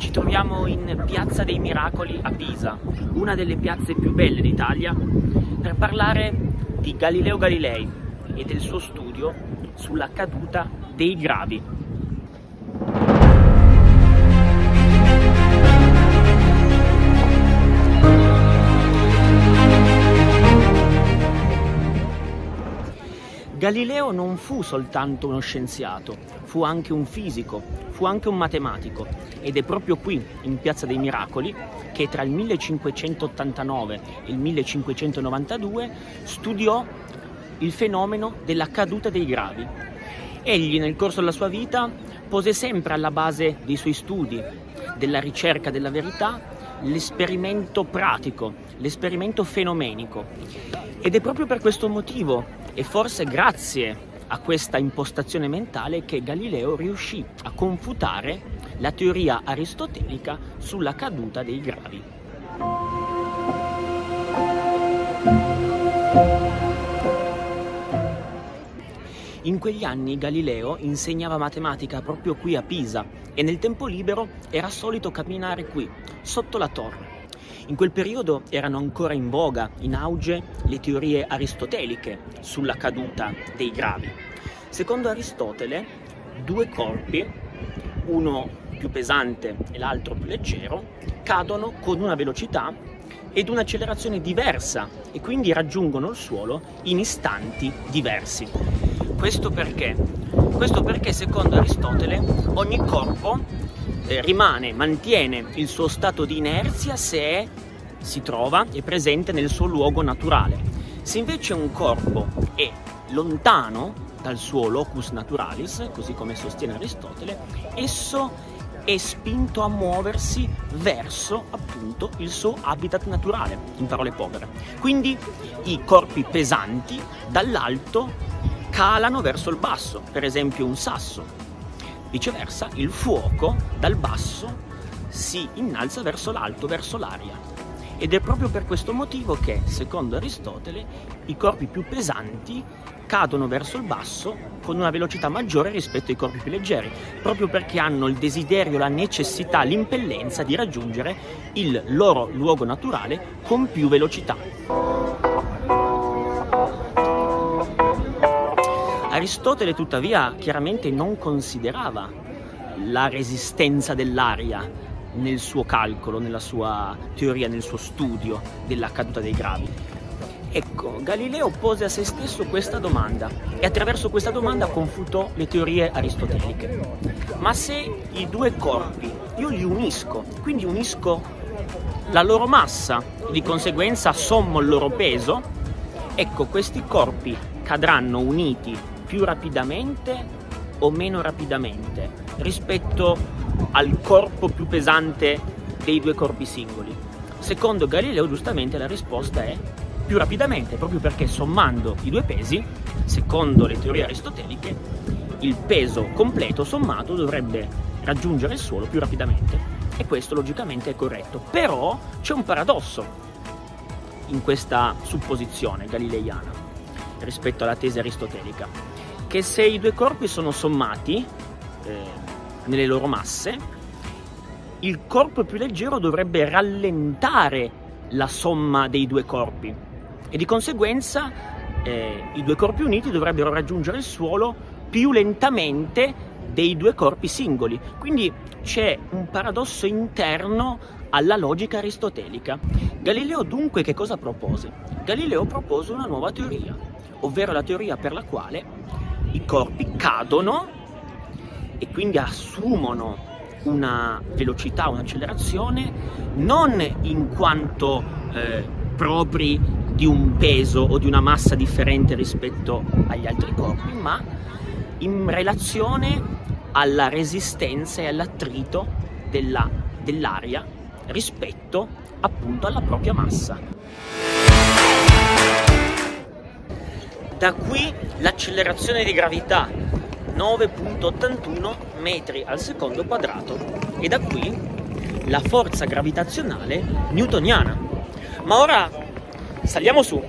Ci troviamo in Piazza dei Miracoli a Pisa, una delle piazze più belle d'Italia, per parlare di Galileo Galilei e del suo studio sulla caduta dei gravi. Galileo non fu soltanto uno scienziato, fu anche un fisico, fu anche un matematico ed è proprio qui, in Piazza dei Miracoli, che tra il 1589 e il 1592 studiò il fenomeno della caduta dei gravi. Egli nel corso della sua vita pose sempre alla base dei suoi studi, della ricerca della verità, l'esperimento pratico, l'esperimento fenomenico. Ed è proprio per questo motivo e forse grazie a questa impostazione mentale che Galileo riuscì a confutare la teoria aristotelica sulla caduta dei gravi. In quegli anni Galileo insegnava matematica proprio qui a Pisa e nel tempo libero era solito camminare qui, sotto la torre. In quel periodo erano ancora in voga, in auge, le teorie aristoteliche sulla caduta dei gravi. Secondo Aristotele, due corpi, uno più pesante e l'altro più leggero, cadono con una velocità ed un'accelerazione diversa e quindi raggiungono il suolo in istanti diversi. Questo perché? Questo perché secondo Aristotele ogni corpo eh, rimane, mantiene il suo stato di inerzia se si trova, è presente nel suo luogo naturale. Se invece un corpo è lontano dal suo locus naturalis, così come sostiene Aristotele, esso è spinto a muoversi verso appunto il suo habitat naturale, in parole povere. Quindi i corpi pesanti dall'alto calano verso il basso, per esempio un sasso, Viceversa, il fuoco dal basso si innalza verso l'alto, verso l'aria. Ed è proprio per questo motivo che, secondo Aristotele, i corpi più pesanti cadono verso il basso con una velocità maggiore rispetto ai corpi più leggeri, proprio perché hanno il desiderio, la necessità, l'impellenza di raggiungere il loro luogo naturale con più velocità. Aristotele tuttavia chiaramente non considerava la resistenza dell'aria nel suo calcolo, nella sua teoria, nel suo studio della caduta dei gravi. Ecco, Galileo pose a se stesso questa domanda e attraverso questa domanda confutò le teorie aristoteliche. Ma se i due corpi io li unisco, quindi unisco la loro massa e di conseguenza sommo il loro peso, ecco, questi corpi cadranno uniti più rapidamente o meno rapidamente rispetto al corpo più pesante dei due corpi singoli? Secondo Galileo giustamente la risposta è più rapidamente, proprio perché sommando i due pesi, secondo le teorie aristoteliche, il peso completo sommato dovrebbe raggiungere il suolo più rapidamente. E questo logicamente è corretto. Però c'è un paradosso in questa supposizione galileiana rispetto alla tesi aristotelica che se i due corpi sono sommati eh, nelle loro masse, il corpo più leggero dovrebbe rallentare la somma dei due corpi e di conseguenza eh, i due corpi uniti dovrebbero raggiungere il suolo più lentamente dei due corpi singoli. Quindi c'è un paradosso interno alla logica aristotelica. Galileo dunque che cosa propose? Galileo propose una nuova teoria, ovvero la teoria per la quale i corpi cadono e quindi assumono una velocità, un'accelerazione non in quanto eh, propri di un peso o di una massa differente rispetto agli altri corpi, ma in relazione alla resistenza e all'attrito della, dell'aria rispetto appunto alla propria massa. Da qui l'accelerazione di gravità 9.81 metri al secondo quadrato e da qui la forza gravitazionale newtoniana. Ma ora saliamo su.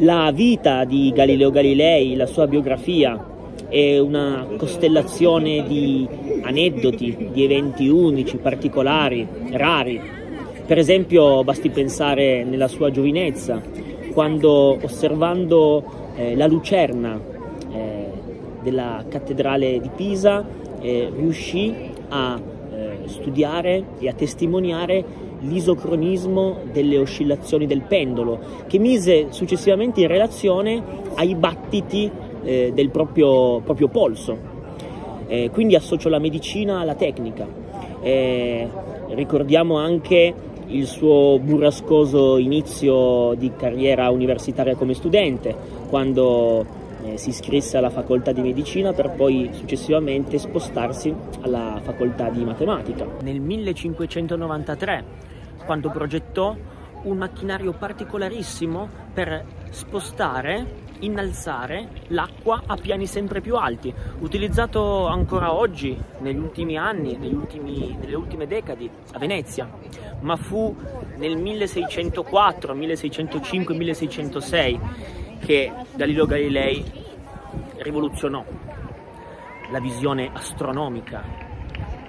La vita di Galileo Galilei, la sua biografia, è una costellazione di aneddoti, di eventi unici, particolari, rari. Per esempio, basti pensare nella sua giovinezza, quando osservando eh, la lucerna eh, della cattedrale di Pisa eh, riuscì a eh, studiare e a testimoniare l'isocronismo delle oscillazioni del pendolo, che mise successivamente in relazione ai battiti eh, del proprio, proprio polso. Eh, quindi associo la medicina alla tecnica. Eh, ricordiamo anche il suo burrascoso inizio di carriera universitaria come studente, quando eh, si iscrisse alla facoltà di medicina per poi successivamente spostarsi alla facoltà di matematica. Nel 1593, quando progettò un macchinario particolarissimo per spostare, innalzare l'acqua a piani sempre più alti, utilizzato ancora oggi, negli ultimi anni, negli ultimi, nelle ultime decadi, a Venezia, ma fu nel 1604, 1605, 1606 che Galileo Galilei rivoluzionò la visione astronomica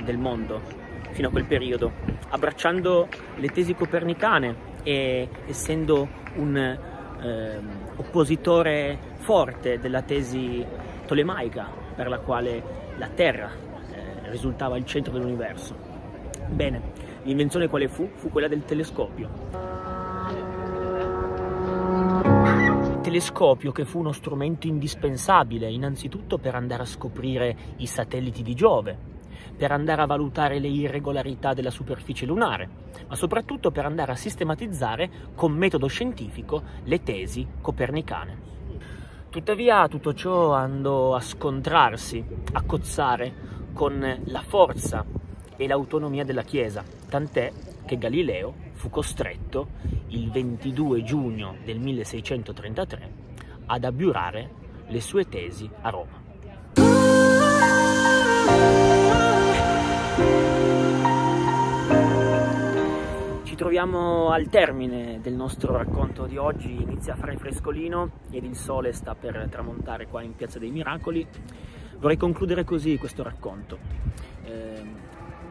del mondo fino a quel periodo, abbracciando le tesi copernicane e essendo un eh, oppositore forte della tesi tolemaica per la quale la Terra eh, risultava il centro dell'universo. Bene, l'invenzione quale fu? Fu quella del telescopio. telescopio che fu uno strumento indispensabile innanzitutto per andare a scoprire i satelliti di Giove, per andare a valutare le irregolarità della superficie lunare, ma soprattutto per andare a sistematizzare con metodo scientifico le tesi copernicane. Tuttavia tutto ciò andò a scontrarsi, a cozzare con la forza e l'autonomia della Chiesa, tant'è che Galileo fu costretto il 22 giugno del 1633 ad abiurare le sue tesi a Roma. Ci troviamo al termine del nostro racconto di oggi, inizia a fare frescolino ed il sole sta per tramontare qua in Piazza dei Miracoli. Vorrei concludere così questo racconto, eh,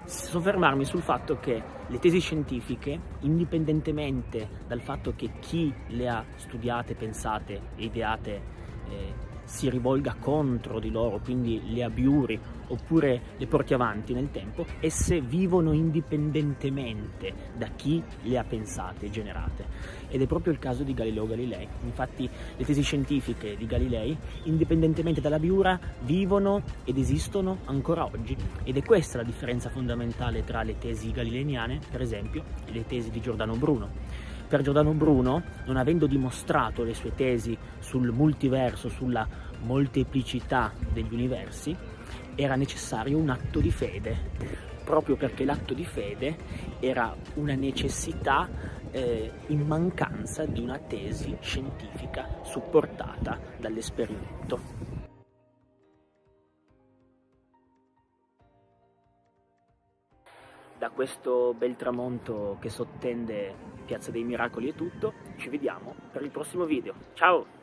soffermarmi sul fatto che le tesi scientifiche, indipendentemente dal fatto che chi le ha studiate, pensate e ideate eh, si rivolga contro di loro, quindi le abiuri oppure le porti avanti nel tempo, esse vivono indipendentemente da chi le ha pensate e generate. Ed è proprio il caso di Galileo Galilei. Infatti le tesi scientifiche di Galilei, indipendentemente dalla biura, vivono ed esistono ancora oggi. Ed è questa la differenza fondamentale tra le tesi galileiane, per esempio, e le tesi di Giordano Bruno per Giordano Bruno, non avendo dimostrato le sue tesi sul multiverso, sulla molteplicità degli universi, era necessario un atto di fede, proprio perché l'atto di fede era una necessità eh, in mancanza di una tesi scientifica supportata dall'esperimento. Da questo bel tramonto che sottende Piazza dei Miracoli è tutto, ci vediamo per il prossimo video. Ciao!